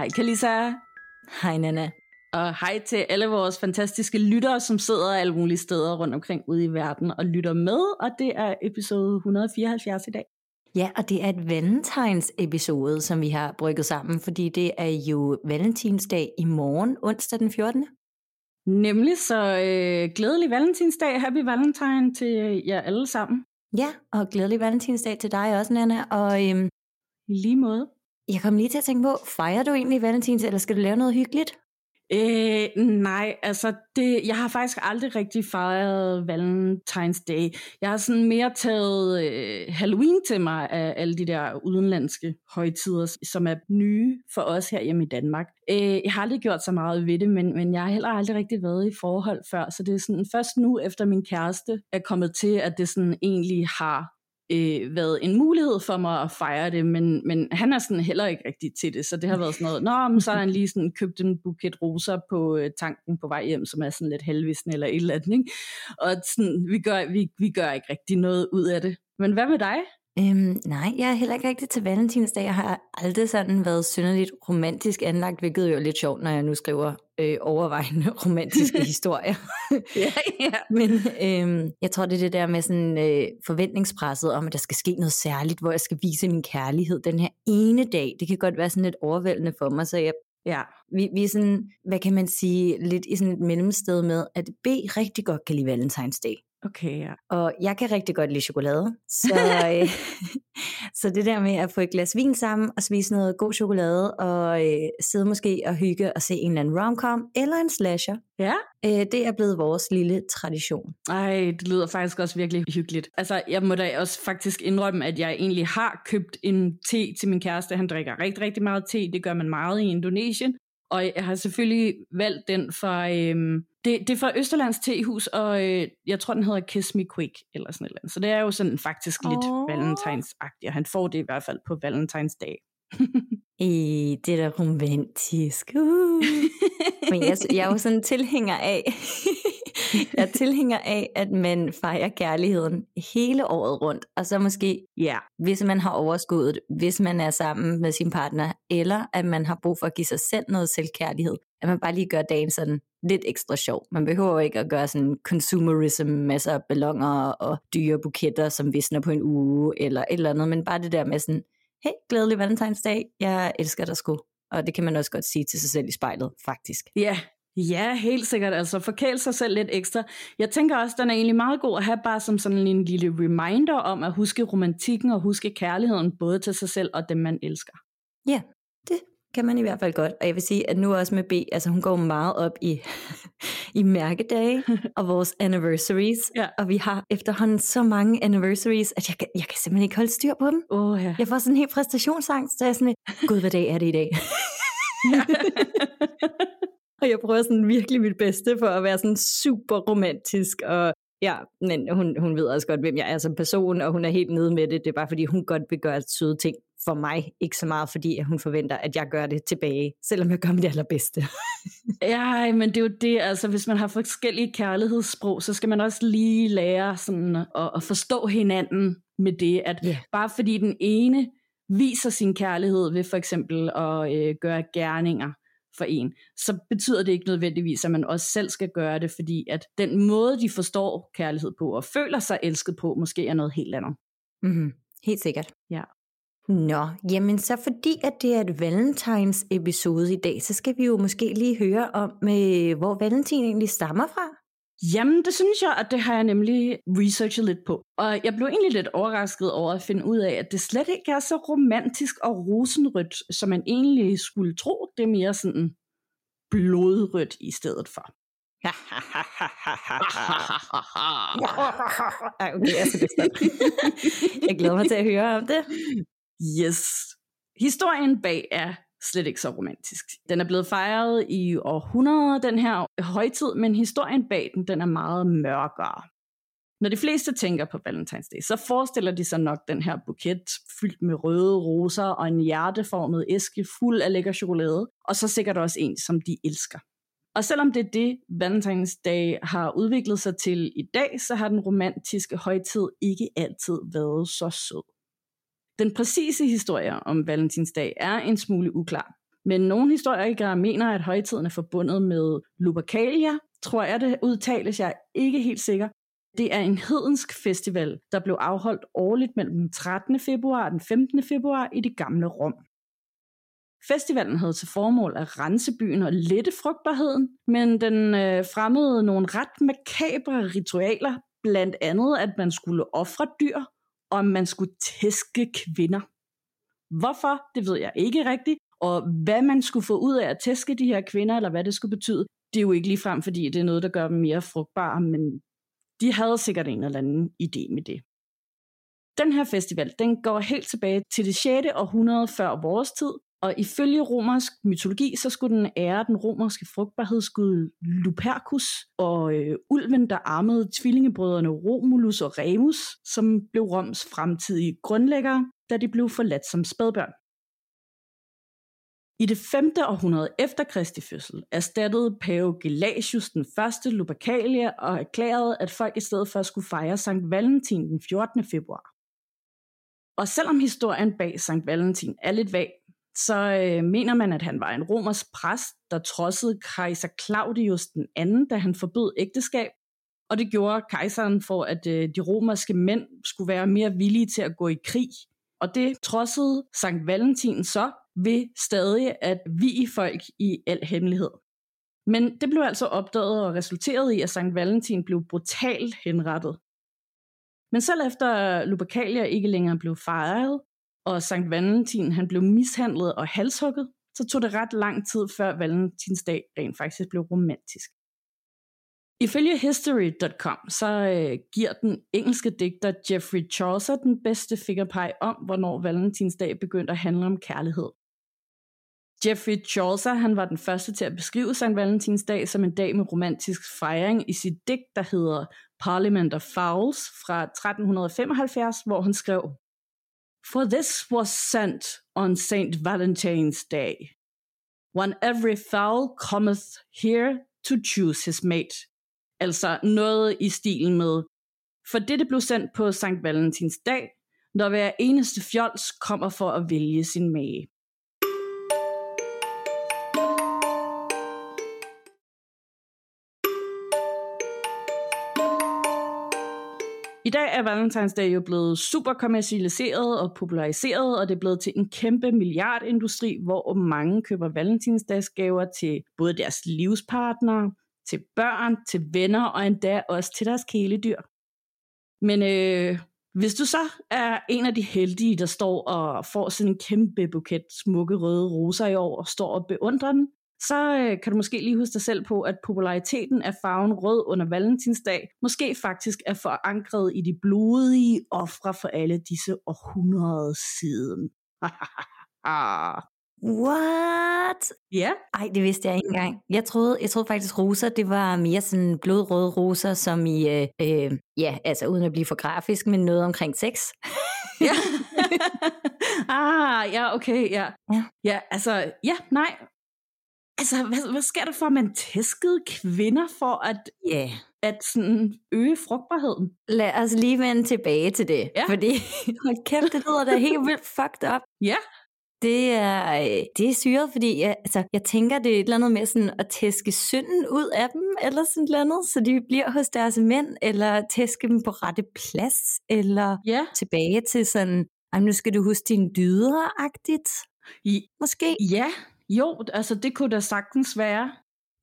Hej Kalisa, Hej Nana. og hej til alle vores fantastiske lyttere, som sidder alle mulige steder rundt omkring ude i verden og lytter med, og det er episode 174 i dag. Ja, og det er et valentines episode, som vi har brygget sammen, fordi det er jo valentinsdag i morgen, onsdag den 14. Nemlig så øh, glædelig valentinsdag, happy valentine til jer alle sammen. Ja, og glædelig valentinsdag til dig også, Nana. Og øhm, I lige måde jeg kom lige til at tænke på, fejrer du egentlig valentins, eller skal du lave noget hyggeligt? Øh, nej, altså det, jeg har faktisk aldrig rigtig fejret Valentine's Day. Jeg har sådan mere taget øh, Halloween til mig af alle de der udenlandske højtider, som er nye for os her hjemme i Danmark. Øh, jeg har aldrig gjort så meget ved det, men, men jeg har heller aldrig rigtig været i forhold før, så det er sådan først nu, efter min kæreste er kommet til, at det sådan egentlig har øh, været en mulighed for mig at fejre det, men, men han er sådan heller ikke rigtig til det, så det har været sådan noget, nå, men så har han lige sådan købt en buket roser på øh, tanken på vej hjem, som er sådan lidt halvvisende eller et eller andet, ikke? og sådan, vi, gør, vi, vi gør ikke rigtig noget ud af det. Men hvad med dig? Øhm, nej, jeg er heller ikke rigtig til valentinsdag. Jeg har aldrig sådan været synderligt romantisk anlagt, hvilket jo er lidt sjovt, når jeg nu skriver øh, overvejende romantiske historier. ja, ja. Men øhm, jeg tror, det er det der med sådan øh, forventningspresset om, at der skal ske noget særligt, hvor jeg skal vise min kærlighed den her ene dag. Det kan godt være sådan lidt overvældende for mig, så jeg, Ja, vi, vi er sådan, hvad kan man sige, lidt i sådan et mellemsted med, at B rigtig godt kan lide Valentine's Day. Okay, ja. Og jeg kan rigtig godt lide chokolade. Så, øh, så det der med at få et glas vin sammen og spise noget god chokolade og øh, sidde måske og hygge og se en eller anden romcom eller en slasher, Ja, øh, det er blevet vores lille tradition. ej, det lyder faktisk også virkelig hyggeligt. Altså, jeg må da også faktisk indrømme, at jeg egentlig har købt en te til min kæreste. Han drikker rigtig, rigtig meget te. Det gør man meget i Indonesien. Og jeg har selvfølgelig valgt den fra, øhm, det, det er fra Østerlands Tehus, og øh, jeg tror, den hedder Kiss Me Quick, eller sådan et eller andet. Så det er jo sådan faktisk lidt Åh. valentines-agtigt, og han får det i hvert fald på Valentines dag. I det er da romantisk. Uh. Men jeg, jeg er jo sådan en tilhænger af, jeg er tilhænger af, at man fejrer kærligheden hele året rundt, og så måske Ja, hvis man har overskuddet, hvis man er sammen med sin partner, eller at man har brug for at give sig selv noget selvkærlighed, at man bare lige gør dagen sådan lidt ekstra sjov. Man behøver ikke at gøre sådan consumerism, masser af ballonger og dyre buketter, som visner på en uge, eller et eller andet, men bare det der med sådan, hey, glædelig valentinsdag, jeg elsker dig sgu. Og det kan man også godt sige til sig selv i spejlet, faktisk. Ja, ja, helt sikkert. Altså forkæl sig selv lidt ekstra. Jeg tænker også, den er egentlig meget god at have bare som sådan en lille reminder om at huske romantikken og huske kærligheden både til sig selv og dem, man elsker. Ja, det kan man i hvert fald godt. Og jeg vil sige, at nu også med B, altså hun går meget op i, i mærkedage og vores anniversaries. Ja. Og vi har efterhånden så mange anniversaries, at jeg kan, jeg kan simpelthen ikke holde styr på dem. Oh, ja. Jeg får sådan en helt præstationsangst, så jeg er sådan, gud, hvad dag er det i dag? og jeg prøver sådan virkelig mit bedste for at være sådan super romantisk og Ja, men hun, hun ved også godt, hvem jeg er som person, og hun er helt nede med det. Det er bare fordi, hun godt vil gøre søde ting for mig. Ikke så meget fordi, at hun forventer, at jeg gør det tilbage, selvom jeg gør mit allerbedste. ja, men det er jo det, altså hvis man har forskellige kærlighedssprog, så skal man også lige lære sådan at, at forstå hinanden med det, at Ja. bare fordi den ene viser sin kærlighed ved for eksempel at øh, gøre gerninger for en, så betyder det ikke nødvendigvis, at man også selv skal gøre det, fordi at den måde, de forstår kærlighed på og føler sig elsket på, måske er noget helt andet. Mm-hmm. Helt sikkert. Ja. Nå, jamen så fordi at det er et valentines episode i dag, så skal vi jo måske lige høre om, øh, hvor valentin egentlig stammer fra. Jamen, det synes jeg, at det har jeg nemlig researchet lidt på. Og jeg blev egentlig lidt overrasket over at finde ud af, at det slet ikke er så romantisk og rosenrødt, som man egentlig skulle tro. Det er mere sådan blodrødt i stedet for. Ej, okay, altså, det Jeg glæder mig til at høre om det. Yes. Historien bag er slet ikke så romantisk. Den er blevet fejret i århundreder, den her højtid, men historien bag den, den er meget mørkere. Når de fleste tænker på Valentine's Day, så forestiller de sig nok den her buket fyldt med røde roser og en hjerteformet æske fuld af lækker chokolade, og så sikkert også en, som de elsker. Og selvom det er det, Valentine's Day har udviklet sig til i dag, så har den romantiske højtid ikke altid været så sød. Den præcise historie om Valentinsdag er en smule uklar, men nogle historikere mener, at højtiden er forbundet med Lupercalia, tror jeg det udtales, jeg er ikke helt sikker. Det er en hedensk festival, der blev afholdt årligt mellem den 13. februar og den 15. februar i det gamle Rom. Festivalen havde til formål at rense byen og lette frugtbarheden, men den øh, fremmede nogle ret makabre ritualer, blandt andet at man skulle ofre dyr, om man skulle tæske kvinder. Hvorfor, det ved jeg ikke rigtigt, og hvad man skulle få ud af at tæske de her kvinder, eller hvad det skulle betyde, det er jo ikke ligefrem, fordi det er noget, der gør dem mere frugtbare, men de havde sikkert en eller anden idé med det. Den her festival, den går helt tilbage til det 6. århundrede før vores tid, og ifølge romersk mytologi, så skulle den ære den romerske frugtbarhedsgud Lupercus og øh, ulven, der armede tvillingebrødrene Romulus og Remus, som blev Roms fremtidige grundlæggere, da de blev forladt som spædbørn. I det 5. århundrede efter Kristi fødsel erstattede pave Gelasius den første Lupercalia og erklærede, at folk i stedet for skulle fejre Sankt Valentin den 14. februar. Og selvom historien bag Sankt Valentin er lidt vag, så øh, mener man, at han var en romersk præst, der trodsede kejser Claudius den anden, da han forbød ægteskab, og det gjorde kejseren for, at øh, de romerske mænd skulle være mere villige til at gå i krig. Og det trodsede Sankt Valentin så ved stadig at vi folk i al hemmelighed. Men det blev altså opdaget og resulterede i, at Sankt Valentin blev brutalt henrettet. Men selv efter Lupercalia ikke længere blev fejret, og Sankt Valentin han blev mishandlet og halshugget, så tog det ret lang tid før Valentinsdag rent faktisk blev romantisk. Ifølge History.com så øh, giver den engelske digter Geoffrey Chaucer den bedste fingerpege om, hvornår Valentinsdag begyndte at handle om kærlighed. Geoffrey Chaucer han var den første til at beskrive St. Valentinsdag som en dag med romantisk fejring i sit digt, der hedder Parliament of Fowls fra 1375, hvor han skrev for this was sent on St. Valentine's Day, when every fowl cometh here to choose his mate. Altså noget i stilen med, for dette blev sendt på St. Valentins dag, når hver eneste fjols kommer for at vælge sin mage. I dag er Valentine's Day jo blevet super kommercialiseret og populariseret, og det er blevet til en kæmpe milliardindustri, hvor mange køber valentinsdagsgaver til både deres livspartnere, til børn, til venner og endda også til deres kæledyr. Men øh, hvis du så er en af de heldige, der står og får sådan en kæmpe buket smukke røde roser i år og står og beundrer den, så øh, kan du måske lige huske dig selv på, at populariteten af farven rød under valentinsdag måske faktisk er forankret i de blodige ofre for alle disse århundreder siden. What? Ja. Yeah. Ej, det vidste jeg ikke engang. Jeg troede, jeg troede faktisk, roser, det var mere sådan blodrøde roser, som i, øh, øh, ja, altså uden at blive for grafisk, men noget omkring sex. ja. ah, ja, okay, ja. Ja. Ja, altså, ja, nej, Altså, hvad, hvad sker der for, at man tæskede kvinder for at, yeah. at sådan øge frugtbarheden? Lad os lige vende tilbage til det. Ja. Fordi, hold kæft, det lyder da helt vildt fucked up. Ja. Det er, øh, det er syret, fordi jeg, altså, jeg tænker, det er et eller andet med sådan at tæske synden ud af dem, eller sådan noget andet, så de bliver hos deres mænd, eller tæske dem på rette plads, eller ja. tilbage til sådan, nu skal du huske dine dyder-agtigt. I, Måske. Ja, jo, altså det kunne da sagtens være.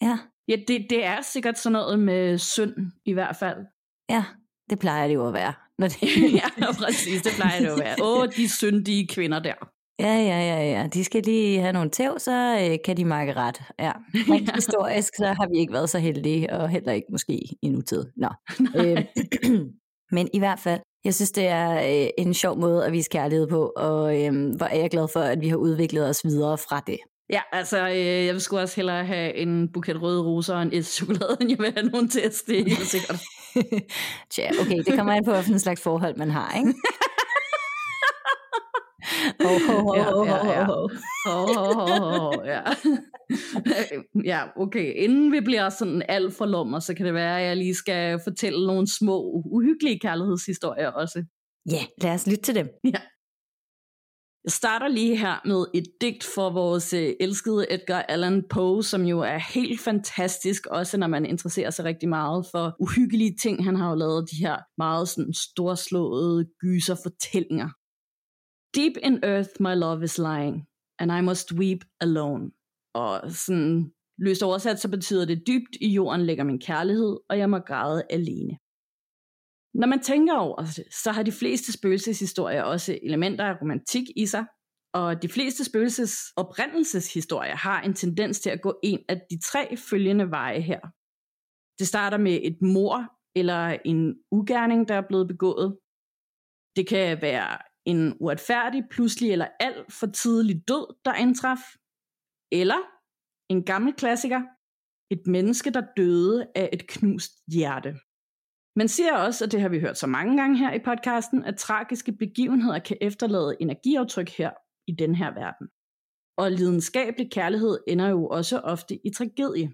Ja. Ja, det, det er sikkert sådan noget med synd i hvert fald. Ja, det plejer det jo at være. Når det... ja, præcis, det plejer det at være. Åh, de syndige kvinder der. Ja, ja, ja, ja. De skal lige have nogle tæv, så øh, kan de markere ret. Ja. Rent historisk, så har vi ikke været så heldige, og heller ikke måske i nutid. Nå. øh, men i hvert fald, jeg synes, det er øh, en sjov måde at vise kærlighed på, og øh, hvor er jeg glad for, at vi har udviklet os videre fra det. Ja, altså, øh, jeg vil sgu også hellere have en buket røde roser og en is chokolade, end jeg vil have nogen test. Det er helt sikkert. Tja, okay, det kommer an på, hvilken slags forhold man har, ikke? ja, ja, okay. Inden vi bliver sådan alt for lummer, så kan det være, at jeg lige skal fortælle nogle små, uhyggelige kærlighedshistorier også. Ja, lad os lytte til dem. Ja. Jeg starter lige her med et digt for vores øh, elskede Edgar Allan Poe, som jo er helt fantastisk, også når man interesserer sig rigtig meget for uhyggelige ting. Han har jo lavet de her meget sådan storslåede gyserfortællinger. Deep in earth my love is lying, and I must weep alone. Og sådan løst oversat, så betyder det, dybt i jorden ligger min kærlighed, og jeg må græde alene. Når man tænker over det, så har de fleste spøgelseshistorier også elementer af romantik i sig, og de fleste spøgelses oprindelseshistorier har en tendens til at gå en af de tre følgende veje her. Det starter med et mor eller en ugerning, der er blevet begået. Det kan være en uretfærdig, pludselig eller alt for tidlig død, der indtraf. Eller en gammel klassiker, et menneske, der døde af et knust hjerte. Man siger også, og det har vi hørt så mange gange her i podcasten, at tragiske begivenheder kan efterlade energiaftryk her i den her verden. Og lidenskabelig kærlighed ender jo også ofte i tragedie.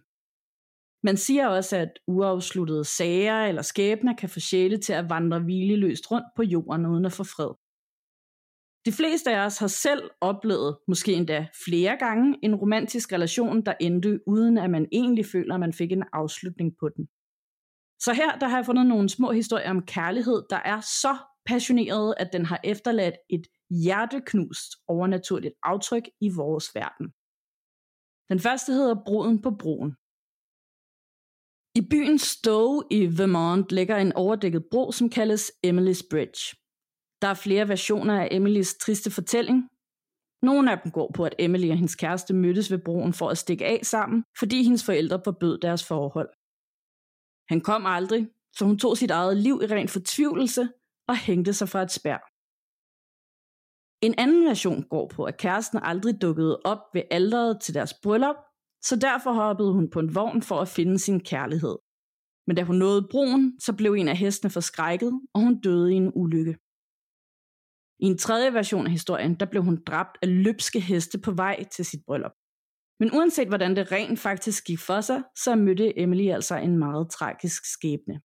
Man siger også, at uafsluttede sager eller skæbner kan få sjæle til at vandre hvileløst rundt på jorden uden at få fred. De fleste af os har selv oplevet, måske endda flere gange, en romantisk relation, der endte uden at man egentlig føler, at man fik en afslutning på den. Så her der har jeg fundet nogle små historier om kærlighed, der er så passioneret, at den har efterladt et hjerteknust overnaturligt aftryk i vores verden. Den første hedder Broden på broen. I byen Stowe i Vermont ligger en overdækket bro, som kaldes Emily's Bridge. Der er flere versioner af Emilys triste fortælling. Nogle af dem går på, at Emily og hendes kæreste mødtes ved broen for at stikke af sammen, fordi hendes forældre forbød deres forhold. Han kom aldrig, så hun tog sit eget liv i ren fortvivlelse og hængte sig fra et spær. En anden version går på, at kæresten aldrig dukkede op ved alderet til deres bryllup, så derfor hoppede hun på en vogn for at finde sin kærlighed. Men da hun nåede broen, så blev en af hestene forskrækket, og hun døde i en ulykke. I en tredje version af historien, der blev hun dræbt af løbske heste på vej til sit bryllup. Men uanset hvordan det rent faktisk gik for sig, så mødte Emily altså en meget tragisk skæbne.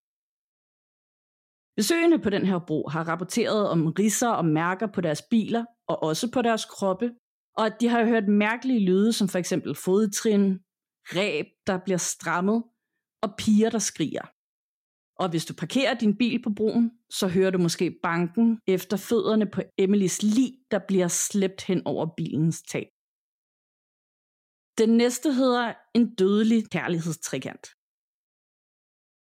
Besøgende på den her bro har rapporteret om risser og mærker på deres biler og også på deres kroppe, og at de har hørt mærkelige lyde som for eksempel fodtrin, ræb, der bliver strammet, og piger, der skriger. Og hvis du parkerer din bil på broen, så hører du måske banken efter fødderne på Emilys lig, der bliver slæbt hen over bilens tag. Den næste hedder en dødelig kærlighedstrikant.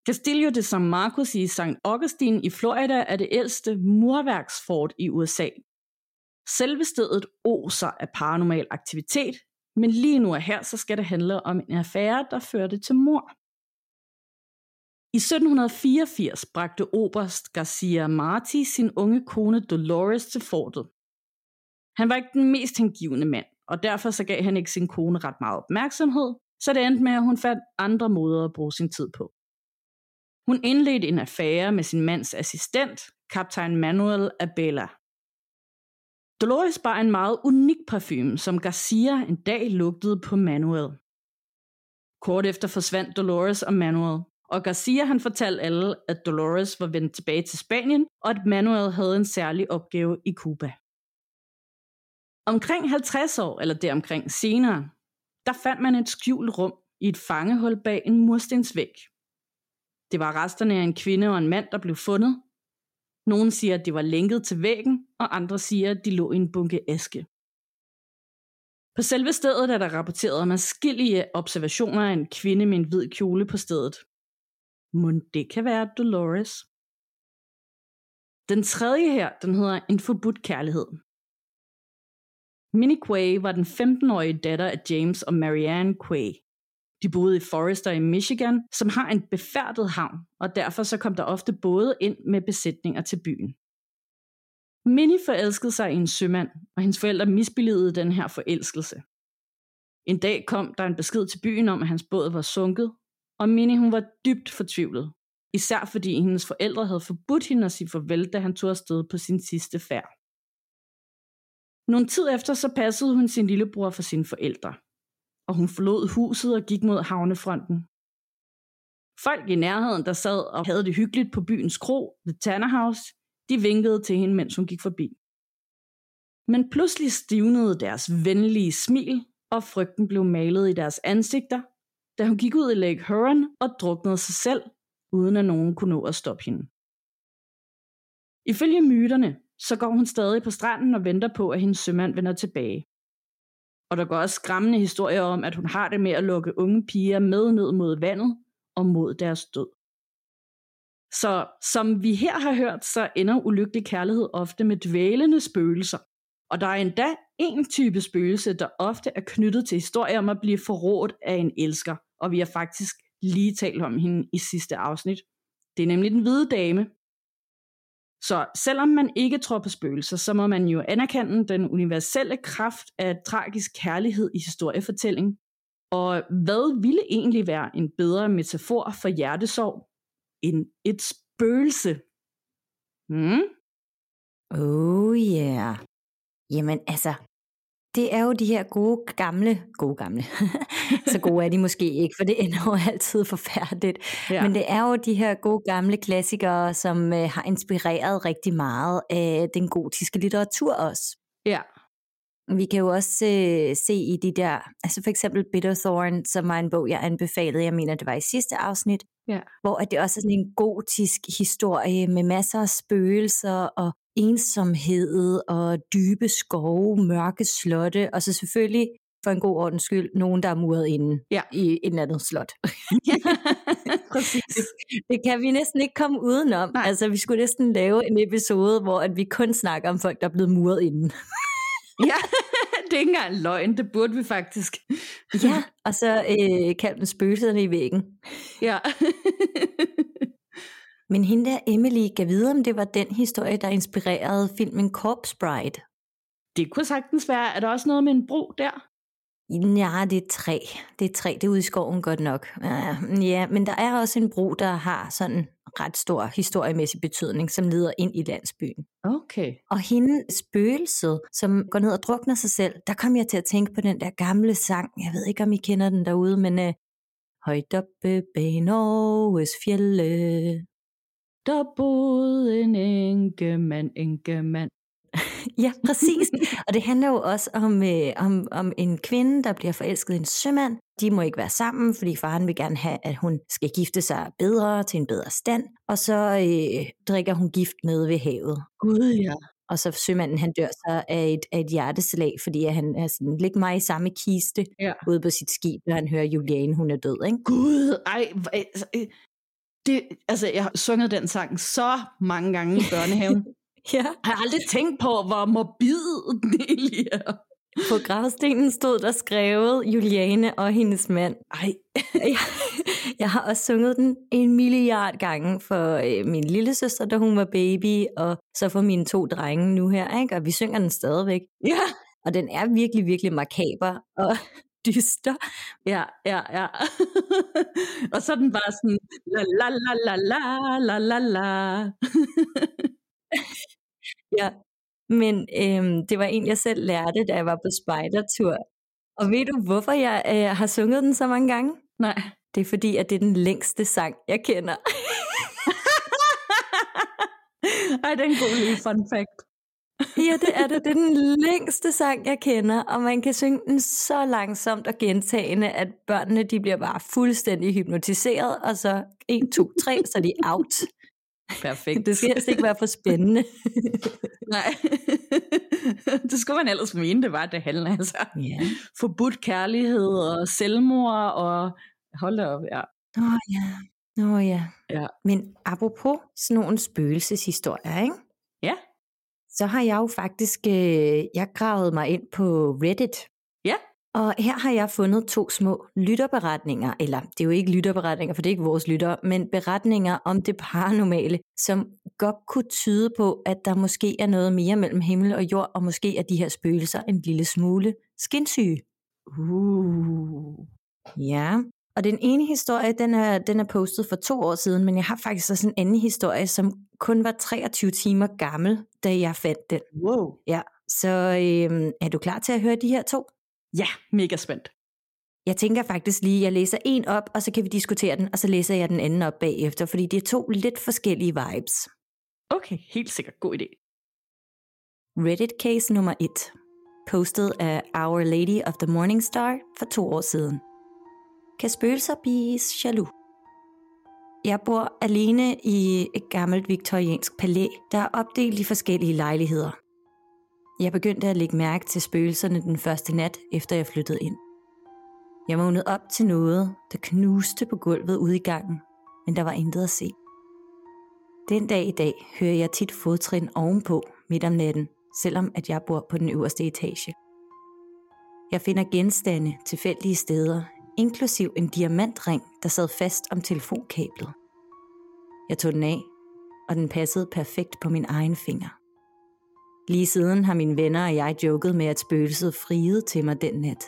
Castillo de San Marcos i St. Augustine i Florida er det ældste murværksfort i USA. Selve stedet oser af paranormal aktivitet, men lige nu er her, så skal det handle om en affære, der førte til mor. I 1784 bragte oberst Garcia Marti sin unge kone Dolores til fortet. Han var ikke den mest hengivende mand, og derfor så gav han ikke sin kone ret meget opmærksomhed, så det endte med, at hun fandt andre måder at bruge sin tid på. Hun indledte en affære med sin mands assistent, kaptajn Manuel Abella. Dolores bar en meget unik parfume, som Garcia en dag lugtede på Manuel. Kort efter forsvandt Dolores og Manuel, og Garcia han fortalte alle, at Dolores var vendt tilbage til Spanien, og at Manuel havde en særlig opgave i Cuba. Omkring 50 år eller deromkring senere, der fandt man et skjult rum i et fangehul bag en murstensvæg. Det var resterne af en kvinde og en mand, der blev fundet. Nogle siger, at de var lænket til væggen, og andre siger, at de lå i en bunke aske. På selve stedet er der rapporteret om adskillige observationer af en kvinde med en hvid kjole på stedet. Må det kan være Dolores? Den tredje her, den hedder En forbudt kærlighed. Minnie Quay var den 15-årige datter af James og Marianne Quay. De boede i Forester i Michigan, som har en befærdet havn, og derfor så kom der ofte både ind med besætninger til byen. Minnie forelskede sig i en sømand, og hendes forældre misbilligede den her forelskelse. En dag kom der en besked til byen om, at hans båd var sunket, og Minnie hun var dybt fortvivlet. Især fordi hendes forældre havde forbudt hende at sige farvel, da han tog afsted på sin sidste færd. Nogle tid efter så passede hun sin lillebror for sine forældre, og hun forlod huset og gik mod havnefronten. Folk i nærheden, der sad og havde det hyggeligt på byens kro, The Tanner House, de vinkede til hende, mens hun gik forbi. Men pludselig stivnede deres venlige smil, og frygten blev malet i deres ansigter, da hun gik ud i Lake Huron og druknede sig selv, uden at nogen kunne nå at stoppe hende. Ifølge myterne, så går hun stadig på stranden og venter på, at hendes sømand vender tilbage. Og der går også skræmmende historier om, at hun har det med at lukke unge piger med ned mod vandet og mod deres død. Så som vi her har hørt, så ender ulykkelig kærlighed ofte med dvælende spøgelser. Og der er endda en type spøgelse, der ofte er knyttet til historier om at blive forrådt af en elsker. Og vi har faktisk lige talt om hende i sidste afsnit. Det er nemlig den hvide dame. Så selvom man ikke tror på spøgelser, så må man jo anerkende den universelle kraft af tragisk kærlighed i historiefortælling. Og hvad ville egentlig være en bedre metafor for hjertesorg end et spøgelse? Hmm? Oh yeah. Jamen altså, det er jo de her gode gamle, gode gamle, så gode er de måske ikke, for det ender jo altid forfærdeligt, ja. men det er jo de her gode gamle klassikere, som øh, har inspireret rigtig meget af den gotiske litteratur også. Ja. Vi kan jo også øh, se i de der, altså for eksempel Bitterthorn, som var en bog, jeg anbefalede, jeg mener, det var i sidste afsnit, ja. hvor at det også er sådan en gotisk historie med masser af spøgelser og ensomhed og dybe skove, mørke slotte, og så selvfølgelig for en god ordens skyld, nogen, der er muret inde ja. i et eller andet slot. Præcis. Det kan vi næsten ikke komme udenom. Nej. Altså, vi skulle næsten lave en episode, hvor at vi kun snakker om folk, der er blevet muret inde. ja, det er ikke engang løgn, det burde vi faktisk. ja, og så øh, kaldte den spøgelserne i væggen. Ja. Men hende der Emily gav videre, om det var den historie, der inspirerede filmen Corpse Bride. Det kunne sagtens være. Er der også noget med en bro der? Ja, det er tre. Det er tre, det er ude i skoven godt nok. Ja, men der er også en bro, der har sådan ret stor historiemæssig betydning, som leder ind i landsbyen. Okay. Og hende spøgelset, som går ned og drukner sig selv, der kom jeg til at tænke på den der gamle sang. Jeg ved ikke, om I kender den derude, men uh, Højt oppe bag Norges fjelle, der boede en enkemand, enkemand. Ja, præcis. og det handler jo også om, øh, om, om en kvinde, der bliver forelsket i en sømand. De må ikke være sammen, fordi faren vil gerne have, at hun skal gifte sig bedre til en bedre stand. Og så øh, drikker hun gift nede ved havet. Gud ja. Og så sømanden, han dør så af et, af et hjerteslag, fordi han er sådan, læg mig i samme kiste ja. ude på sit skib, når han hører Juliane, hun er død. Ikke? Gud, ej, det, altså, jeg har sunget den sang så mange gange i børnehaven. Ja. Jeg har aldrig tænkt på, hvor morbid den egentlig er. På gravstenen stod der skrevet Juliane og hendes mand. Ej. jeg, jeg har også sunget den en milliard gange for øh, min lille søster, da hun var baby, og så for mine to drenge nu her, ikke? og vi synger den stadigvæk. Ja. Og den er virkelig, virkelig makaber, og dyster. Ja, ja, ja. og så er den bare sådan, la la la la la la la la. Ja, men øhm, det var en, jeg selv lærte, da jeg var på spejdertur. Og ved du, hvorfor jeg øh, har sunget den så mange gange? Nej. Det er fordi, at det er den længste sang, jeg kender. Ej, det er en god lille fun fact. Ja, det er det. Det er den længste sang, jeg kender, og man kan synge den så langsomt og gentagende, at børnene de bliver bare fuldstændig hypnotiseret, og så 1, 2, 3, så er de out. Perfekt. Det skal helst ikke være for spændende. Nej. det skulle man ellers mene, det var, det handler altså. Ja. Forbudt kærlighed og selvmord og hold op, ja. Åh oh, ja. Åh oh, ja. ja. Men apropos sådan nogle spøgelseshistorier, ikke? Ja så har jeg jo faktisk, øh, jeg gravet mig ind på Reddit. Og her har jeg fundet to små lytterberetninger, eller det er jo ikke lytterberetninger, for det er ikke vores lyttere, men beretninger om det paranormale, som godt kunne tyde på, at der måske er noget mere mellem himmel og jord, og måske er de her spøgelser en lille smule skinsyge. Uh. Ja, og den ene historie, den er, den er postet for to år siden, men jeg har faktisk også en anden historie, som kun var 23 timer gammel, da jeg fandt den. Wow. Ja, så øhm, er du klar til at høre de her to? Ja, mega spændt. Jeg tænker faktisk lige, at jeg læser en op, og så kan vi diskutere den, og så læser jeg den anden op bagefter, fordi det er to lidt forskellige vibes. Okay, helt sikkert. God idé. Reddit case nummer 1, postet af Our Lady of the Morning Star for to år siden. Kan spøgelser blive jaloux? Jeg bor alene i et gammelt viktoriansk palæ, der er opdelt i forskellige lejligheder. Jeg begyndte at lægge mærke til spøgelserne den første nat, efter jeg flyttede ind. Jeg vågnede op til noget, der knuste på gulvet ude i gangen, men der var intet at se. Den dag i dag hører jeg tit fodtrin ovenpå midt om natten, selvom at jeg bor på den øverste etage. Jeg finder genstande tilfældige steder, inklusiv en diamantring, der sad fast om telefonkablet. Jeg tog den af, og den passede perfekt på min egen finger. Lige siden har mine venner og jeg joket med, at spøgelset friede til mig den nat.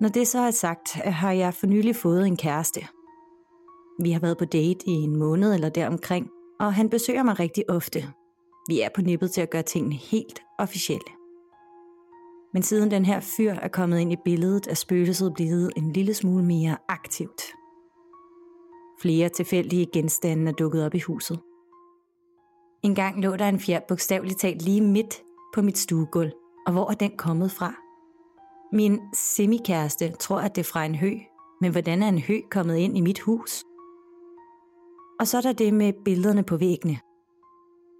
Når det så er sagt, har jeg for nylig fået en kæreste. Vi har været på date i en måned eller deromkring, og han besøger mig rigtig ofte. Vi er på nippet til at gøre tingene helt officielle. Men siden den her fyr er kommet ind i billedet, er spøgelset blevet en lille smule mere aktivt. Flere tilfældige genstande er dukket op i huset. En gang lå der en fjer bogstaveligt talt lige midt på mit stuegulv, og hvor er den kommet fra? Min semikæreste tror, at det er fra en hø, men hvordan er en hø kommet ind i mit hus? Og så er der det med billederne på væggene.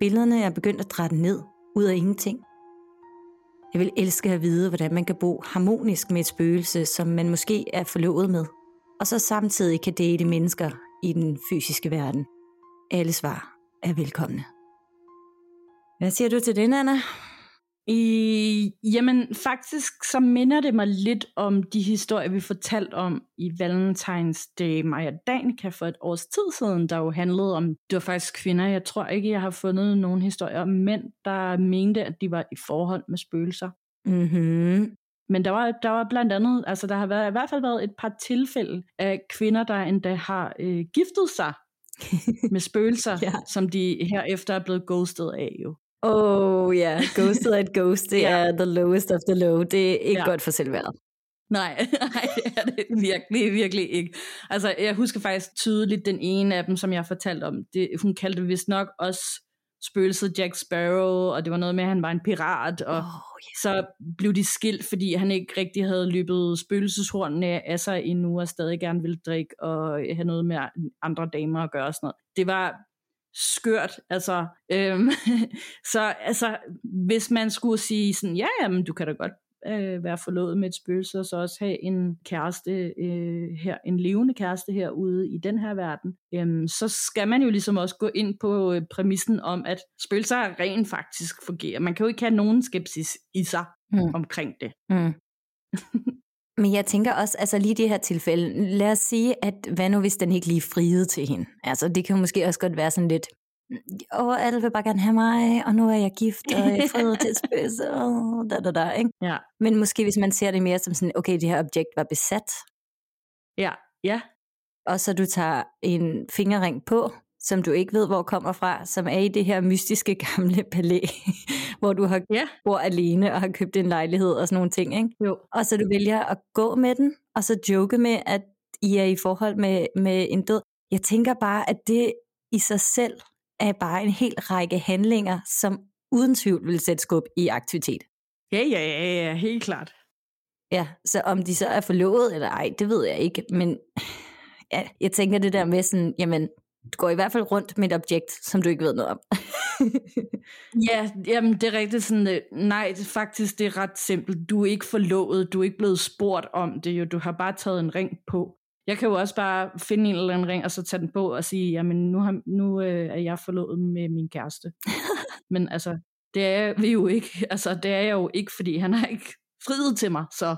Billederne er begyndt at drætte ned, ud af ingenting. Jeg vil elske at vide, hvordan man kan bo harmonisk med et spøgelse, som man måske er forlovet med, og så samtidig kan date mennesker i den fysiske verden. Alle svar er velkomne. Hvad siger du til det, Anna? I, jamen, faktisk så minder det mig lidt om de historier, vi fortalte om i Valentine's Day Maja Danica for et års tid siden, der jo handlede om, det var faktisk kvinder, jeg tror ikke, jeg har fundet nogen historier om mænd, der mente, at de var i forhold med spøgelser. Mm-hmm. Men der var, der var blandt andet, altså der har været, i hvert fald været et par tilfælde af kvinder, der endda har øh, giftet sig med spøgelser, Ja. som de herefter er blevet ghostet af jo. Oh ja, yeah. ghosted at ghost, det Ja. er the lowest of the low. Det er ikke Ja. godt for selvværd. Nej, nej, det er det virkelig, virkelig ikke. Altså, jeg husker faktisk tydeligt den ene af dem, som jeg fortalte om. Det, hun kaldte vist nok også spøgelset Jack Sparrow, og det var noget med, at han var en pirat, og Oh, så blev de skilt, fordi han ikke rigtig havde løbet spøgelseshornene af sig endnu, og stadig gerne ville drikke og have noget med andre damer at gøre og sådan noget. Det var skørt, altså. Øhm, så altså, hvis man skulle sige sådan, ja, jamen, du kan da godt øh, være forlovet med et spøgelse, og så også have en kæreste øh, her, en levende kæreste herude i den her verden, øhm, så skal man jo ligesom også gå ind på øh, præmissen om, at spøgelser rent faktisk fungerer. Man kan jo ikke have nogen skepsis i sig Mm. omkring det. Mm. Men jeg tænker også, altså lige det her tilfælde, lad os sige, at hvad nu hvis den ikke lige friede til hende? Altså det kan måske også godt være sådan lidt, åh, alle vil bare gerne have mig, og nu er jeg gift, og jeg er friet til spøgelse, og da, da, da, ikke? Ja, Men måske hvis man ser det mere som sådan, okay, det her objekt var besat, ja, ja, og så du tager en fingerring på, som du ikke ved, hvor kommer fra, som er i det her mystiske gamle palæ, hvor du har ja, bor alene og har købt en lejlighed og sådan nogle ting, ikke? jo. Og så du vælger at gå med den, og så joke med, at I er i forhold med, med en død. Jeg tænker bare, at det i sig selv er bare en hel række handlinger, som uden tvivl vil sætte skub i aktivitet. Ja, ja, ja, ja, helt klart. Ja, så om de så er forlovet eller ej, det ved jeg ikke, men ja, jeg tænker det der med sådan, jamen, du går i hvert fald rundt med et objekt, som du ikke ved noget om. Ja, jamen det er rigtigt sådan, øh, nej, det, faktisk det er ret simpelt. Du er ikke forlovet, du er ikke blevet spurgt om det jo, du har bare taget en ring på. Jeg kan jo også bare finde en eller anden ring, og så tage den på og sige, jamen nu, har, nu øh, er jeg forlovet med min kæreste. Men altså, det er vi jo ikke. Altså, det er jeg jo ikke, fordi han har ikke friet til mig, så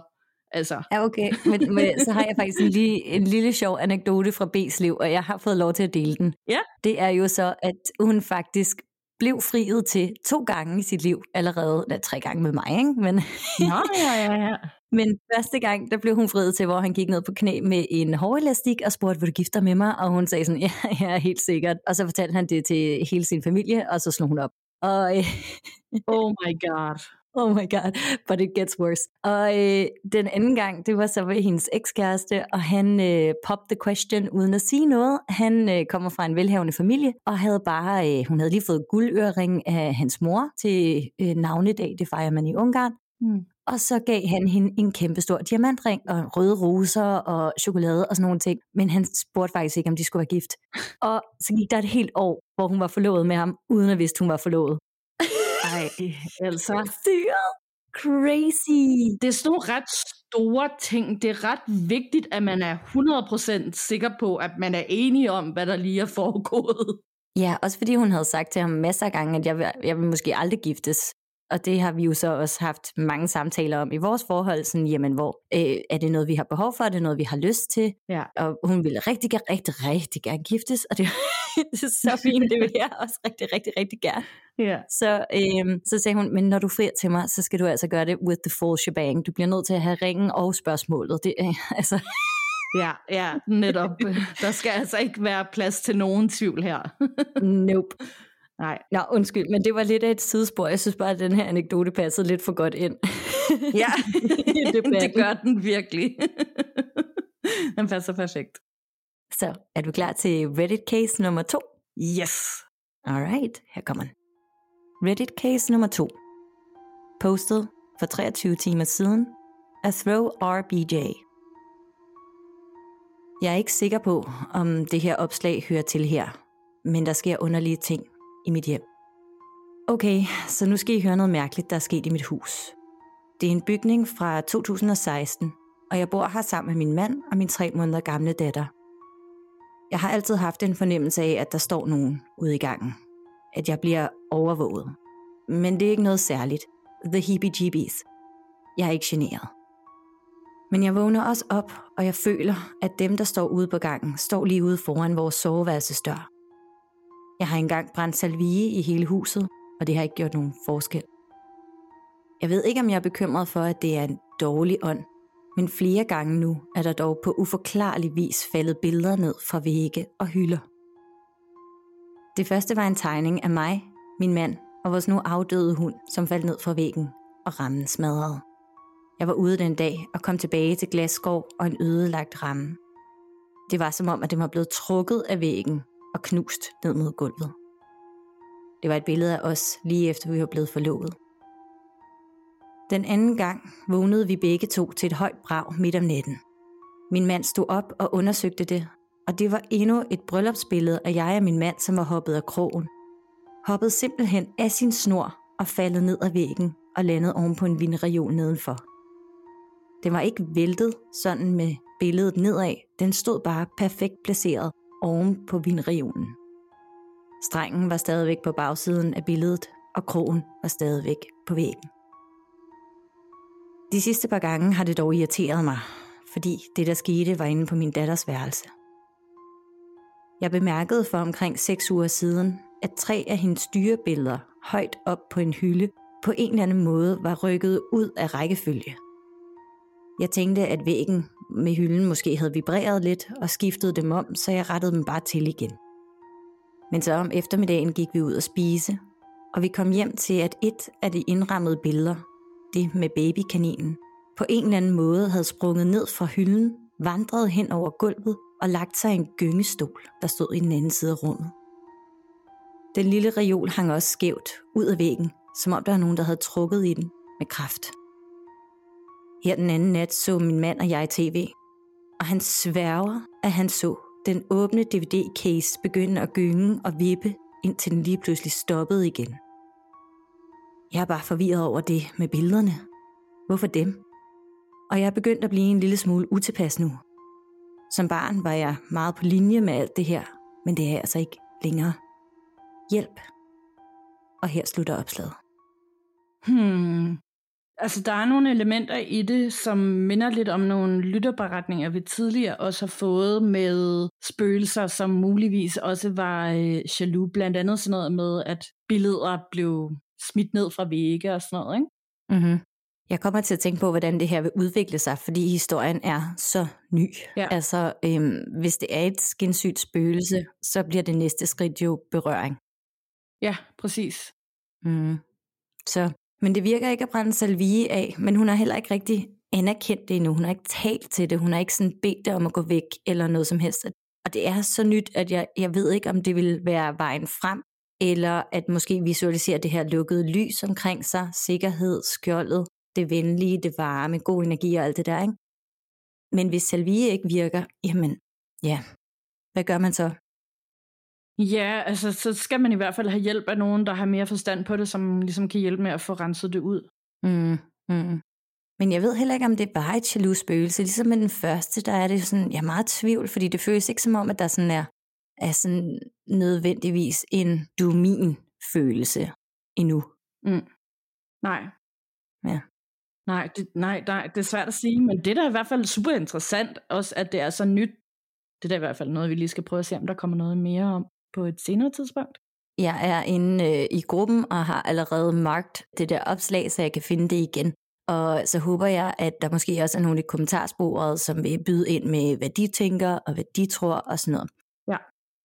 altså. Ja, okay. Men, men så har jeg faktisk en, lige, en lille sjov anekdote fra B's liv, og jeg har fået lov til at dele den. Ja. Det er jo så, at hun faktisk blev friet til to gange i sit liv allerede. Eller tre gange med mig, ikke? Men, Nå, ja, ja, ja. men første gang, der blev hun friet til, hvor han gik ned på knæ med en hårelastik og spurgte, vil du gifte dig med mig? Og hun sagde sådan, ja, ja, helt sikkert. Og så fortalte han det til hele sin familie, og så slog hun op. Og, øh, Oh my god. Oh my god, but it gets worse. Og øh, den anden gang, det var så ved hendes ekskæreste, og han øh, popped the question uden at sige noget. Han øh, kommer fra en velhavende familie, og havde bare, øh, hun havde lige fået guldørering af hans mor til øh, navnedag, det fejrer man i Ungarn. Mm. Og så gav han hende en kæmpe stor diamantring og røde roser og chokolade og sådan nogle ting. Men han spurgte faktisk ikke, om de skulle være gift. Og så gik der et helt år, hvor hun var forlovet med ham, uden at vidste, hun var forlovet. Ej, altså. Syret. Crazy. Det er sådan nogle ret store ting. Det er ret vigtigt, at man er 100% sikker på, at man er enige om, hvad der lige er foregået. Ja, også fordi hun havde sagt til ham masser af gange, at jeg vil, jeg vil måske aldrig giftes. Og det har vi jo så også haft mange samtaler om i vores forhold, sådan, jamen, hvor øh, er det noget, vi har behov for, er det noget, vi har lyst til? Ja. Og hun ville rigtig, rigtig, rigtig gerne giftes, og det, det er så fint, det vil jeg også rigtig, rigtig, rigtig gerne. Ja. Så, øh, så sagde hun, men når du frier til mig, så skal du altså gøre det with the full shebang. Du bliver nødt til at have ringen og spørgsmålet. Det, øh, altså, Ja, ja, netop. Der skal altså ikke være plads til nogen tvivl her. nope. Nej. Nå, undskyld, men det var lidt af et sidespor. Jeg synes bare, at den her anekdote passede lidt for godt ind. Ja, det gør den virkelig. den passer perfekt. Så er du klar til Reddit case nummer to? Yes. Alright, her kommer den. Reddit case nummer 2. Postet for 23 timer siden af Throw RBJ. Jeg er ikke sikker på, om det her opslag hører til her, men der sker underlige ting i mit hjem. Okay, så nu skal I høre noget mærkeligt, der er sket i mit hus. Det er en bygning fra 2016, og jeg bor her sammen med min mand og min tre måneder gamle datter. Jeg har altid haft en fornemmelse af, at der står nogen ude i gangen. At jeg bliver overvåget. Men det er ikke noget særligt. The heebie-jeebies. Jeg er ikke generet. Men jeg vågner også op, og jeg føler, at dem, der står ude på gangen, står lige ude foran vores soveværelsesdør. Jeg har engang brændt salvie i hele huset, og det har ikke gjort nogen forskel. Jeg ved ikke, om jeg er bekymret for, at det er en dårlig ånd, men flere gange nu er der dog på uforklarlig vis faldet billeder ned fra vægge og hylder. Det første var en tegning af mig, min mand og vores nu afdøde hund, som faldt ned fra væggen og rammen smadrede. Jeg var ude den dag og kom tilbage til glasskov og en ødelagt ramme. Det var som om, at den var blevet trukket af væggen og knust ned mod gulvet. Det var et billede af os, lige efter vi var blevet forlovet. Den anden gang vågnede vi begge to til et højt brag midt om natten. Min mand stod op og undersøgte det, og det var endnu et bryllupsbillede af jeg og min mand, som var hoppet af krogen hoppede simpelthen af sin snor og faldet ned ad væggen og landede oven på en vindreol nedenfor. Den var ikke væltet sådan med billedet nedad, den stod bare perfekt placeret oven på vindreolen. Strengen var stadigvæk på bagsiden af billedet, og krogen var stadigvæk på væggen. De sidste par gange har det dog irriteret mig, fordi det, der skete, var inde på min datters værelse. Jeg bemærkede for omkring 6 uger siden, at tre af hendes dyrebilleder højt op på en hylde på en eller anden måde var rykket ud af rækkefølge. Jeg tænkte, at væggen med hylden måske havde vibreret lidt og skiftet dem om, så jeg rettede dem bare til igen. Men så om eftermiddagen gik vi ud og spise, og vi kom hjem til, at et af de indrammede billeder, det med babykaninen, på en eller anden måde havde sprunget ned fra hylden, vandret hen over gulvet og lagt sig i en gyngestol, der stod i den anden side af rummet. Den lille reol hang også skævt ud af væggen, som om der var nogen, der havde trukket i den med kraft. Her den anden nat så min mand og jeg tv, og han sværger, at han så den åbne DVD-case begynde at gynge og vippe, indtil den lige pludselig stoppede igen. Jeg er bare forvirret over det med billederne. Hvorfor dem? Og jeg er begyndt at blive en lille smule utilpas nu. Som barn var jeg meget på linje med alt det her, men det er jeg altså ikke længere. Hjælp. Og her slutter opslaget. Hmm. Altså, der er nogle elementer i det, som minder lidt om nogle lytterberetninger, vi tidligere også har fået med spøgelser, som muligvis også var øh, jaloux. Blandt andet sådan noget med, at billeder blev smidt ned fra vægge og sådan noget, ikke? Mm-hmm. Jeg kommer til at tænke på, hvordan det her vil udvikle sig, fordi historien er så ny. Ja. Altså, øhm, hvis det er et skinsygt spøgelse, så bliver det næste skridt jo berøring. Ja, præcis. Mm. Så, men det virker ikke at brænde Salvie af, men hun har heller ikke rigtig anerkendt det endnu. Hun har ikke talt til det. Hun har ikke sådan bedt det om at gå væk eller noget som helst. Og det er så nyt, at jeg, jeg ved ikke, om det vil være vejen frem, eller at måske visualisere det her lukkede lys omkring sig, sikkerhed, skjoldet, det venlige, det varme, god energi og alt det der, ikke? Men hvis Salvie ikke virker, jamen, ja, hvad gør man så? Ja, altså så skal man i hvert fald have hjælp af nogen, der har mere forstand på det, som ligesom kan hjælpe med at få renset det ud. Mm, mm. Men jeg ved heller ikke, om det er bare et jaloux spøgelse. Ligesom med den første, der er det sådan, jeg er meget tvivl, fordi det føles ikke som om, at der sådan er, er sådan nødvendigvis en du-min følelse endnu. Mm. Nej. Ja. Nej det, nej, nej, det er svært at sige, men det der er i hvert fald super interessant, også at det er så nyt. Det er da i hvert fald noget, vi lige skal prøve at se, om der kommer noget mere om på et senere tidspunkt. Jeg er inde øh, i gruppen og har allerede marked det der opslag, så jeg kan finde det igen. Og så håber jeg, at der måske også er nogle i kommentarsporet, som vil byde ind med, hvad de tænker og hvad de tror og sådan noget. Ja.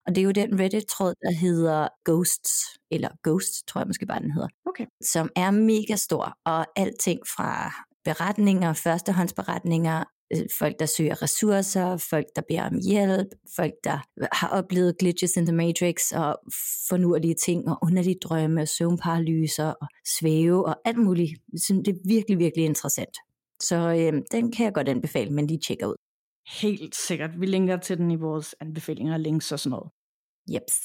Og det er jo den Reddit-tråd, der hedder Ghosts, eller Ghost, tror jeg måske bare, den hedder. Okay. Som er mega stor, og alting fra beretninger, førstehåndsberetninger, folk, der søger ressourcer, folk, der beder om hjælp, folk, der har oplevet glitches in the matrix, og fornurlige ting, og underlige drømme, og søvnparalyser, og svæve, og alt muligt. Så det er virkelig, virkelig interessant. Så øh, den kan jeg godt anbefale, men lige tjekker ud. Helt sikkert. Vi linker til den i vores anbefalinger, links og sådan noget. Jeps.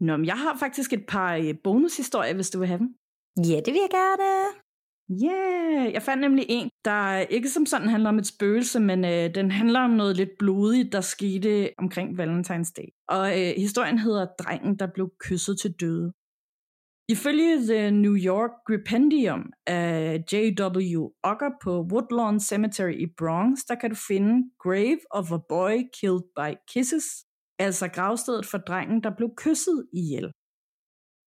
Nå, men jeg har faktisk et par øh, bonushistorier, hvis du vil have dem. Ja, det vil jeg gerne. Ja, yeah. jeg fandt nemlig en, der ikke som sådan handler om et spøgelse, men øh, den handler om noget lidt blodigt, der skete omkring Valentine's Day. Og øh, historien hedder Drengen, der blev kysset til døde. Ifølge The New York Gripendium af J.W. Ogger på Woodlawn Cemetery i Bronx, der kan du finde Grave of a Boy Killed by Kisses, altså gravstedet for drengen, der blev kysset ihjel.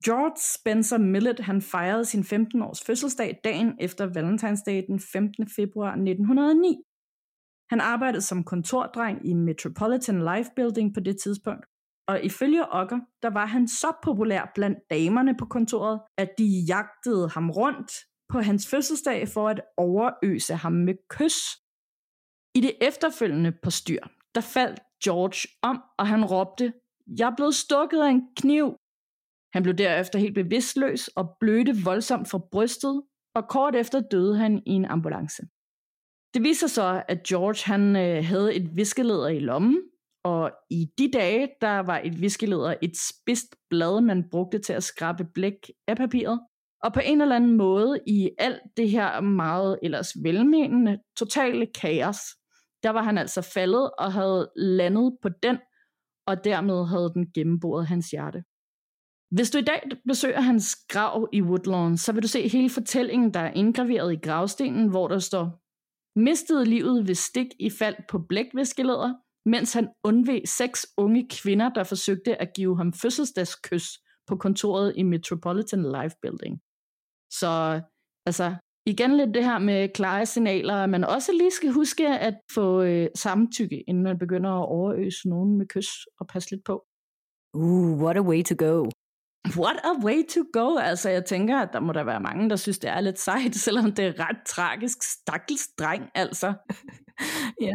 George Spencer Millett han fejrede sin 15-års fødselsdag dagen efter Valentine's Day den 15. februar 1909. Han arbejdede som kontordreng i Metropolitan Life Building på det tidspunkt, og ifølge Okker, der var han så populær blandt damerne på kontoret, at de jagtede ham rundt på hans fødselsdag for at overøse ham med kys. I det efterfølgende på styr, der faldt George om, og han råbte, jeg er blevet stukket af en kniv. Han blev derefter helt bevidstløs og blødte voldsomt fra brystet, og kort efter døde han i en ambulance. Det viser så, at George han øh, havde et viskeleder i lommen, og i de dage, der var et viskeleder et spidst blad, man brugte til at skrabe blæk af papiret. Og på en eller anden måde i alt det her meget ellers velmenende, totale kaos, der var han altså faldet og havde landet på den, og dermed havde den gennemboret hans hjerte. Hvis du i dag besøger hans grav i Woodlawn, så vil du se hele fortællingen, der er indgraveret i gravstenen, hvor der står, mistede livet ved stik i fald på blækviskelæder, mens han undveg seks unge kvinder, der forsøgte at give ham fødselsdagskys på kontoret i Metropolitan Life Building. Så altså, igen lidt det her med klare signaler, man også lige skal huske at få øh, samtykke, inden man begynder at overøse nogen med kys og passe lidt på. Uh, what a way to go. What a way to go. Altså, jeg tænker, at der må der være mange, der synes, det er lidt sejt, selvom det er ret tragisk. Stakkels dreng, altså. ja.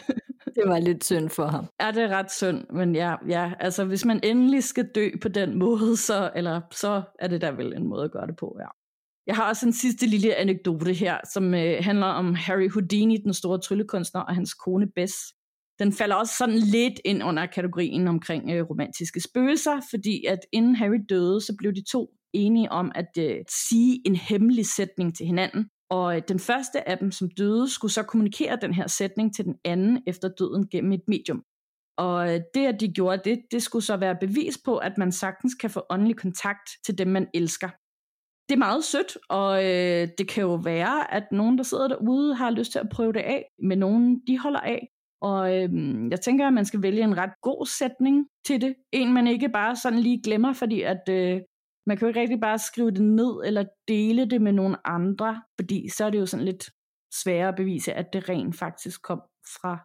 det var lidt synd for ham. Ja, det er ret synd, men ja, ja, altså hvis man endelig skal dø på den måde, så, eller, så er det da vel en måde at gøre det på, ja. Jeg har også en sidste lille anekdote her, som øh, handler om Harry Houdini, den store tryllekunstner, og hans kone Bess. Den falder også sådan lidt ind under kategorien omkring øh, romantiske spøgelser, fordi at inden Harry døde, så blev de to enige om at øh, sige en hemmelig sætning til hinanden. Og øh, den første af dem, som døde, skulle så kommunikere den her sætning til den anden efter døden gennem et medium. Og øh, det, at de gjorde det, det skulle så være bevis på, at man sagtens kan få åndelig kontakt til dem, man elsker. Det er meget sødt, og øh, det kan jo være, at nogen, der sidder derude, har lyst til at prøve det af med nogen, de holder af. Og øh, jeg tænker, at man skal vælge en ret god sætning til det. En, man ikke bare sådan lige glemmer, fordi at øh, man kan jo ikke rigtig bare skrive det ned eller dele det med nogen andre, fordi så er det jo sådan lidt sværere at bevise, at det rent faktisk kom fra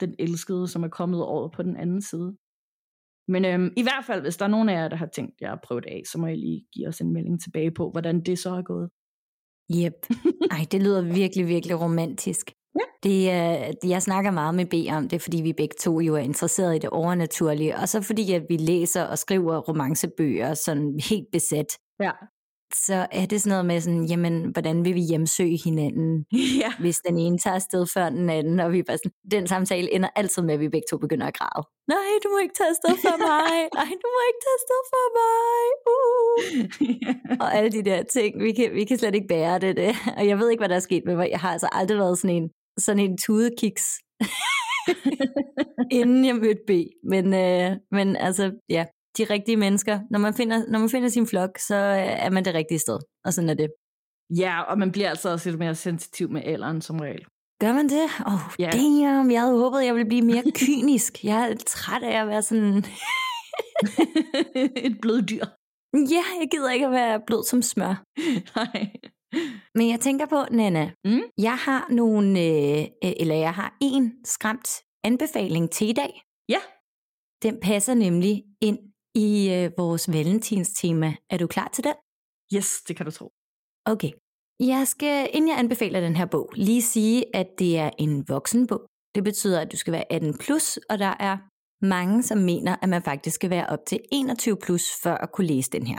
den elskede, som er kommet over på den anden side. Men øhm, i hvert fald, hvis der er nogen af jer, der har tænkt jer at prøve det af, så må I lige give os en melding tilbage på, hvordan det så er gået. Yep. Ej, det lyder virkelig, virkelig romantisk. Ja. Det, uh, jeg snakker meget med B om det, fordi vi begge to jo er interesseret i det overnaturlige, og så fordi at vi læser og skriver romancebøger sådan helt besat. Ja så er det sådan noget med sådan, jamen, hvordan vil vi hjemsøge hinanden, ja. hvis den ene tager afsted før den anden, og vi bare sådan, den samtale ender altid med, at vi begge to begynder at græde. Nej, du må ikke tage afsted for mig. Nej, du må ikke tage afsted for mig. Uh. og alle de der ting, vi kan, vi kan slet ikke bære det, det. Og jeg ved ikke, hvad der er sket med mig. Jeg har altså aldrig været sådan en, sådan en tudekiks. inden jeg mødte B. Men, øh, men altså, ja, de rigtige mennesker. Når man finder, når man finder sin flok, så er man det rigtige sted. Og sådan er det. Ja, og man bliver altså også lidt mere sensitiv med alderen som regel. Gør man det? Åh, oh, Ja. damn, jeg havde håbet, jeg ville blive mere kynisk. Jeg er træt af at være sådan... Et bløddyr. Ja, jeg gider ikke at være blød som smør. Nej. Men jeg tænker på, Nana, Mm? jeg har nogle, øh, øh, eller jeg har en skræmt anbefaling til i dag. Ja. Den passer nemlig ind i øh, vores valentinstema. Er du klar til den? Yes, det kan du tro. Okay. Jeg skal, inden jeg anbefaler den her bog, lige sige, at det er en voksenbog. Det betyder, at du skal være 18 plus, og der er mange, som mener, at man faktisk skal være op til 21 plus, for at kunne læse den her.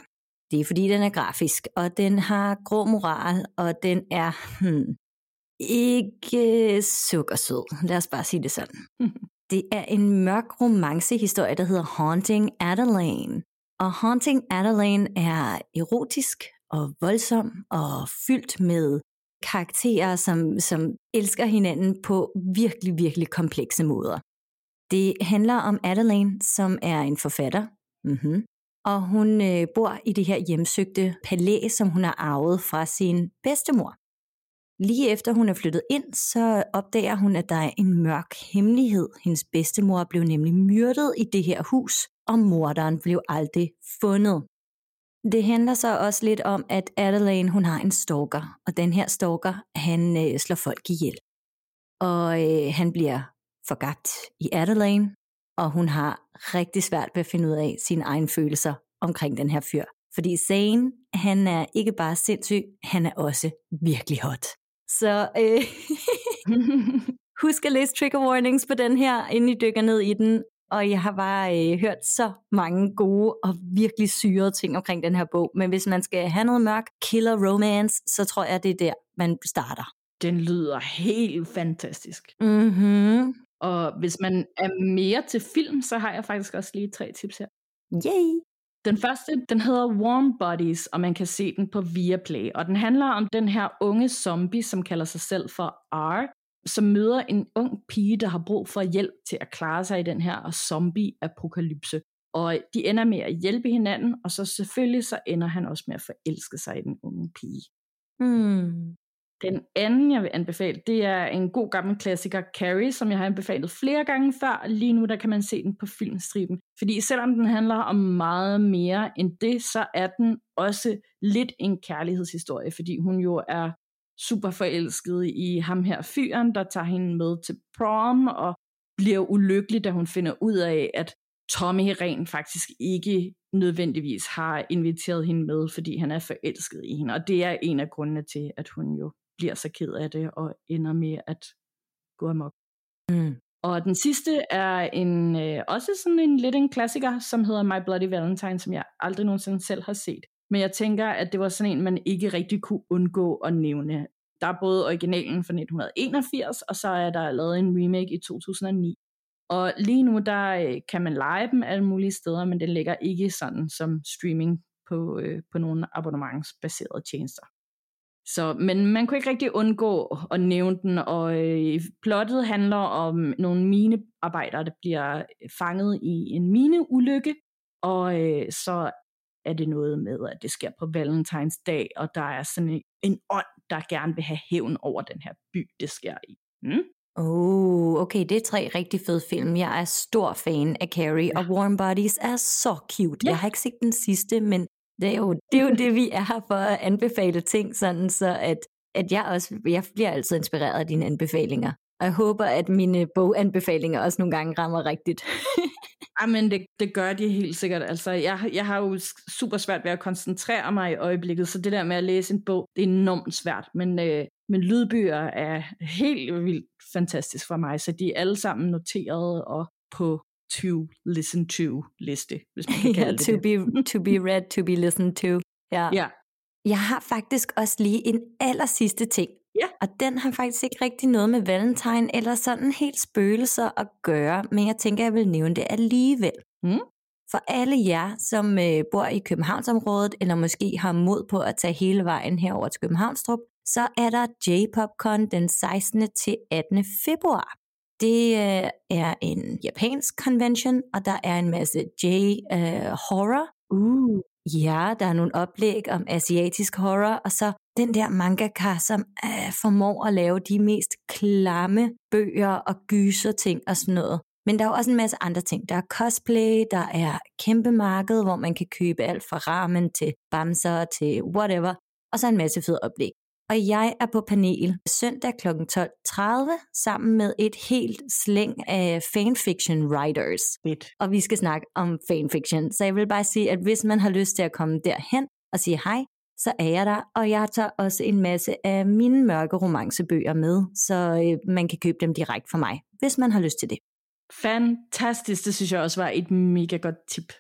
Det er fordi, den er grafisk, og den har grå moral, og den er hmm, ikke sukkersød. Lad os bare sige det sådan. Det er en mørk romancehistorie, der hedder Haunting Adelaine. Og Haunting Adelaine er erotisk og voldsom og fyldt med karakterer, som, som elsker hinanden på virkelig, virkelig komplekse måder. Det handler om Adelaine, som er en forfatter, mm-hmm. og hun øh, bor i det her hjemsøgte palæ, som hun har arvet fra sin bedstemor. Lige efter hun er flyttet ind, så opdager hun, at der er en mørk hemmelighed. Hendes bedstemor blev nemlig myrdet i det her hus, og morderen blev aldrig fundet. Det handler så også lidt om, at Adelaine hun har en stalker, og den her stalker, han øh, slår folk ihjel. Og øh, han bliver forgabt i Adelaine, og hun har rigtig svært ved at finde ud af sine egne følelser omkring den her fyr. Fordi Zane, han er ikke bare sindssyg, han er også virkelig hot. Så øh, husk at læse trigger warnings på den her, inden I dykker ned i den. Og jeg har bare øh, hørt så mange gode og virkelig syrede ting omkring den her bog. Men hvis man skal have noget mørk killer romance, så tror jeg, det er der, man starter. Den lyder helt fantastisk. Mhm. Og hvis man er mere til film, så har jeg faktisk også lige tre tips her. Yay! Den første, den hedder Warm Bodies, og man kan se den på Viaplay. Og den handler om den her unge zombie, som kalder sig selv for R, som møder en ung pige, der har brug for hjælp til at klare sig i den her zombie-apokalypse. Og de ender med at hjælpe hinanden, og så selvfølgelig så ender han også med at forelske sig i den unge pige. Hmm. Den anden, jeg vil anbefale, det er en god gammel klassiker, Carrie, som jeg har anbefalet flere gange før. Lige nu der kan man se den på filmstriben. Fordi selvom den handler om meget mere end det, så er den også lidt en kærlighedshistorie, fordi hun jo er super forelsket i ham her fyren, der tager hende med til prom, og bliver ulykkelig, da hun finder ud af, at Tommy rent faktisk ikke nødvendigvis har inviteret hende med, fordi han er forelsket i hende. Og det er en af grundene til, at hun jo bliver så ked af det og ender med at gå amok. Mm. Og den sidste er en øh, også sådan en lidt en klassiker, som hedder My Bloody Valentine, som jeg aldrig nogensinde selv har set. Men jeg tænker, at det var sådan en, man ikke rigtig kunne undgå at nævne. Der er både originalen fra 1981, og så er der lavet en remake i 2009. Og lige nu, der øh, kan man lege dem alle mulige steder, men den ligger ikke sådan som streaming på, øh, på nogle abonnementsbaserede tjenester. Så, men man kunne ikke rigtig undgå at nævne den, og øh, plottet handler om nogle minearbejdere, der bliver fanget i en mineulykke, og øh, så er det noget med, at det sker på Valentines dag, og der er sådan en, en ånd, der gerne vil have hævn over den her by, det sker i. Mm? Oh, okay, det er tre rigtig fede film. Jeg er stor fan af Carrie, ja. og Warm Bodies er så cute. Ja. Jeg har ikke set den sidste, men det er jo det, er jo det vi er her for at anbefale ting, sådan så at, at jeg også, jeg bliver altid inspireret af dine anbefalinger. Og jeg håber, at mine boganbefalinger også nogle gange rammer rigtigt. Jamen, det, det gør de helt sikkert. Altså, jeg, jeg har jo super svært ved at koncentrere mig i øjeblikket, så det der med at læse en bog, det er enormt svært. Men, øh, men lydbøger er helt vildt fantastisk for mig, så de er alle sammen noteret og på to listen to liste, hvis man kan kalde yeah, det to Be, to be read, to be listened to. Ja. ja. Jeg har faktisk også lige en aller sidste ting, Ja. Og den har faktisk ikke rigtig noget med Valentine eller sådan helt spøgelser at gøre, men jeg tænker, jeg vil nævne det alligevel. Mm. For alle jer, som øh, bor i Københavnsområdet, eller måske har mod på at tage hele vejen herover til Københavnstrup, så er der J-Popcon den 16. til 18. februar. Det øh, er en japansk convention, og der er en masse J-horror. Øh, uh. Ja, der er nogle oplæg om asiatisk horror, og så den der mangaka, som øh, formår at lave de mest klamme bøger og gyser ting og sådan noget. Men der er også en masse andre ting. Der er cosplay, der er kæmpe marked, hvor man kan købe alt fra ramen til bamser til whatever, og så en masse fede oplæg. Og jeg er på panel søndag kl. 12.30 sammen med et helt slæng af fanfiction writers. Fedt. Og vi skal snakke om fanfiction. Så jeg vil bare sige, at hvis man har lyst til at komme derhen og sige hej, så er jeg der, og jeg tager også en masse af mine mørke romancebøger med, så øh, man kan købe dem direkte fra mig, hvis man har lyst til det. Fantastisk, det synes jeg også var et mega godt tip.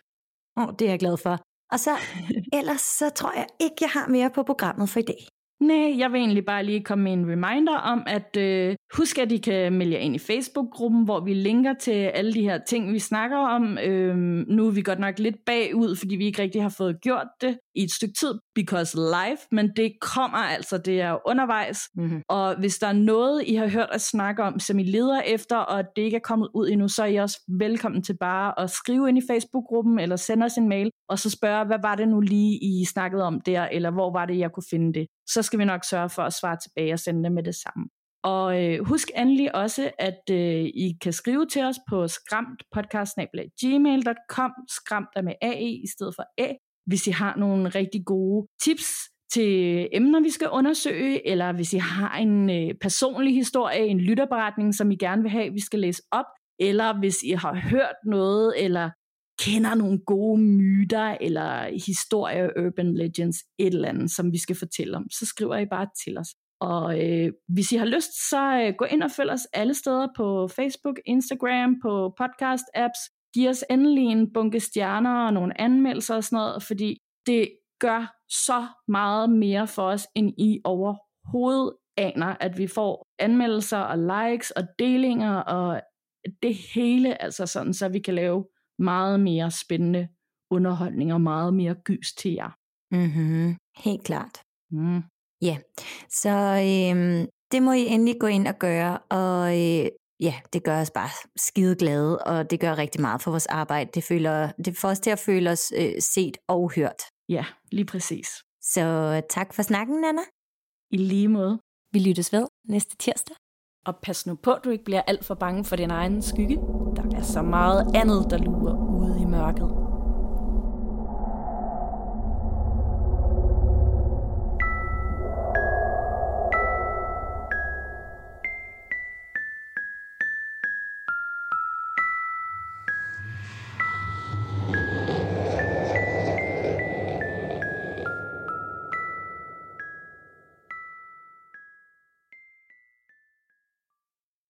Åh, oh, det er jeg glad for. Og så ellers så tror jeg ikke, jeg har mere på programmet for i dag. Nej, jeg vil egentlig bare lige komme med en reminder om, at øh, husk, at I kan melde jer ind i Facebook-gruppen, hvor vi linker til alle de her ting, vi snakker om. Øh, nu er vi godt nok lidt bagud, fordi vi ikke rigtig har fået gjort det i et stykke tid, because live, men det kommer altså, det er undervejs. Mm-hmm. Og hvis der er noget, I har hørt at snakke om, som I leder efter, og det ikke er kommet ud endnu, så er I også velkommen til bare at skrive ind i Facebook-gruppen, eller sende os en mail, og så spørge, hvad var det nu lige, I snakkede om der, eller hvor var det, jeg kunne finde det. Så skal vi nok sørge for at svare tilbage og sende det med det samme. Og øh, husk endelig også, at øh, I kan skrive til os på skramtpodcast.gmail.com, skramt er med AE i stedet for A, hvis I har nogle rigtig gode tips til emner, vi skal undersøge, eller hvis I har en øh, personlig historie, en lytterberetning, som I gerne vil have, vi skal læse op, eller hvis I har hørt noget, eller kender nogle gode myter, eller historier, urban legends, et eller andet, som vi skal fortælle om, så skriver I bare til os. Og øh, hvis I har lyst, så øh, gå ind og følg os alle steder på Facebook, Instagram, på podcast-apps, giv os endelig en bunke stjerner og nogle anmeldelser og sådan noget, fordi det gør så meget mere for os, end I overhovedet aner, at vi får anmeldelser og likes og delinger og det hele, altså sådan, så vi kan lave meget mere spændende underholdning og meget mere gys til jer. Mm-hmm. Helt klart. Mm. Ja, så øhm, det må I endelig gå ind og gøre, og øh, ja, det gør os bare skide glade, og det gør rigtig meget for vores arbejde. Det, føler, det får os til at føle os øh, set og hørt. Ja, lige præcis. Så tak for snakken, Nana. I lige måde. Vi lyttes ved næste tirsdag. Og pas nu på, at du ikke bliver alt for bange for din egen skygge. Der er så meget andet, der lurer ude i mørket.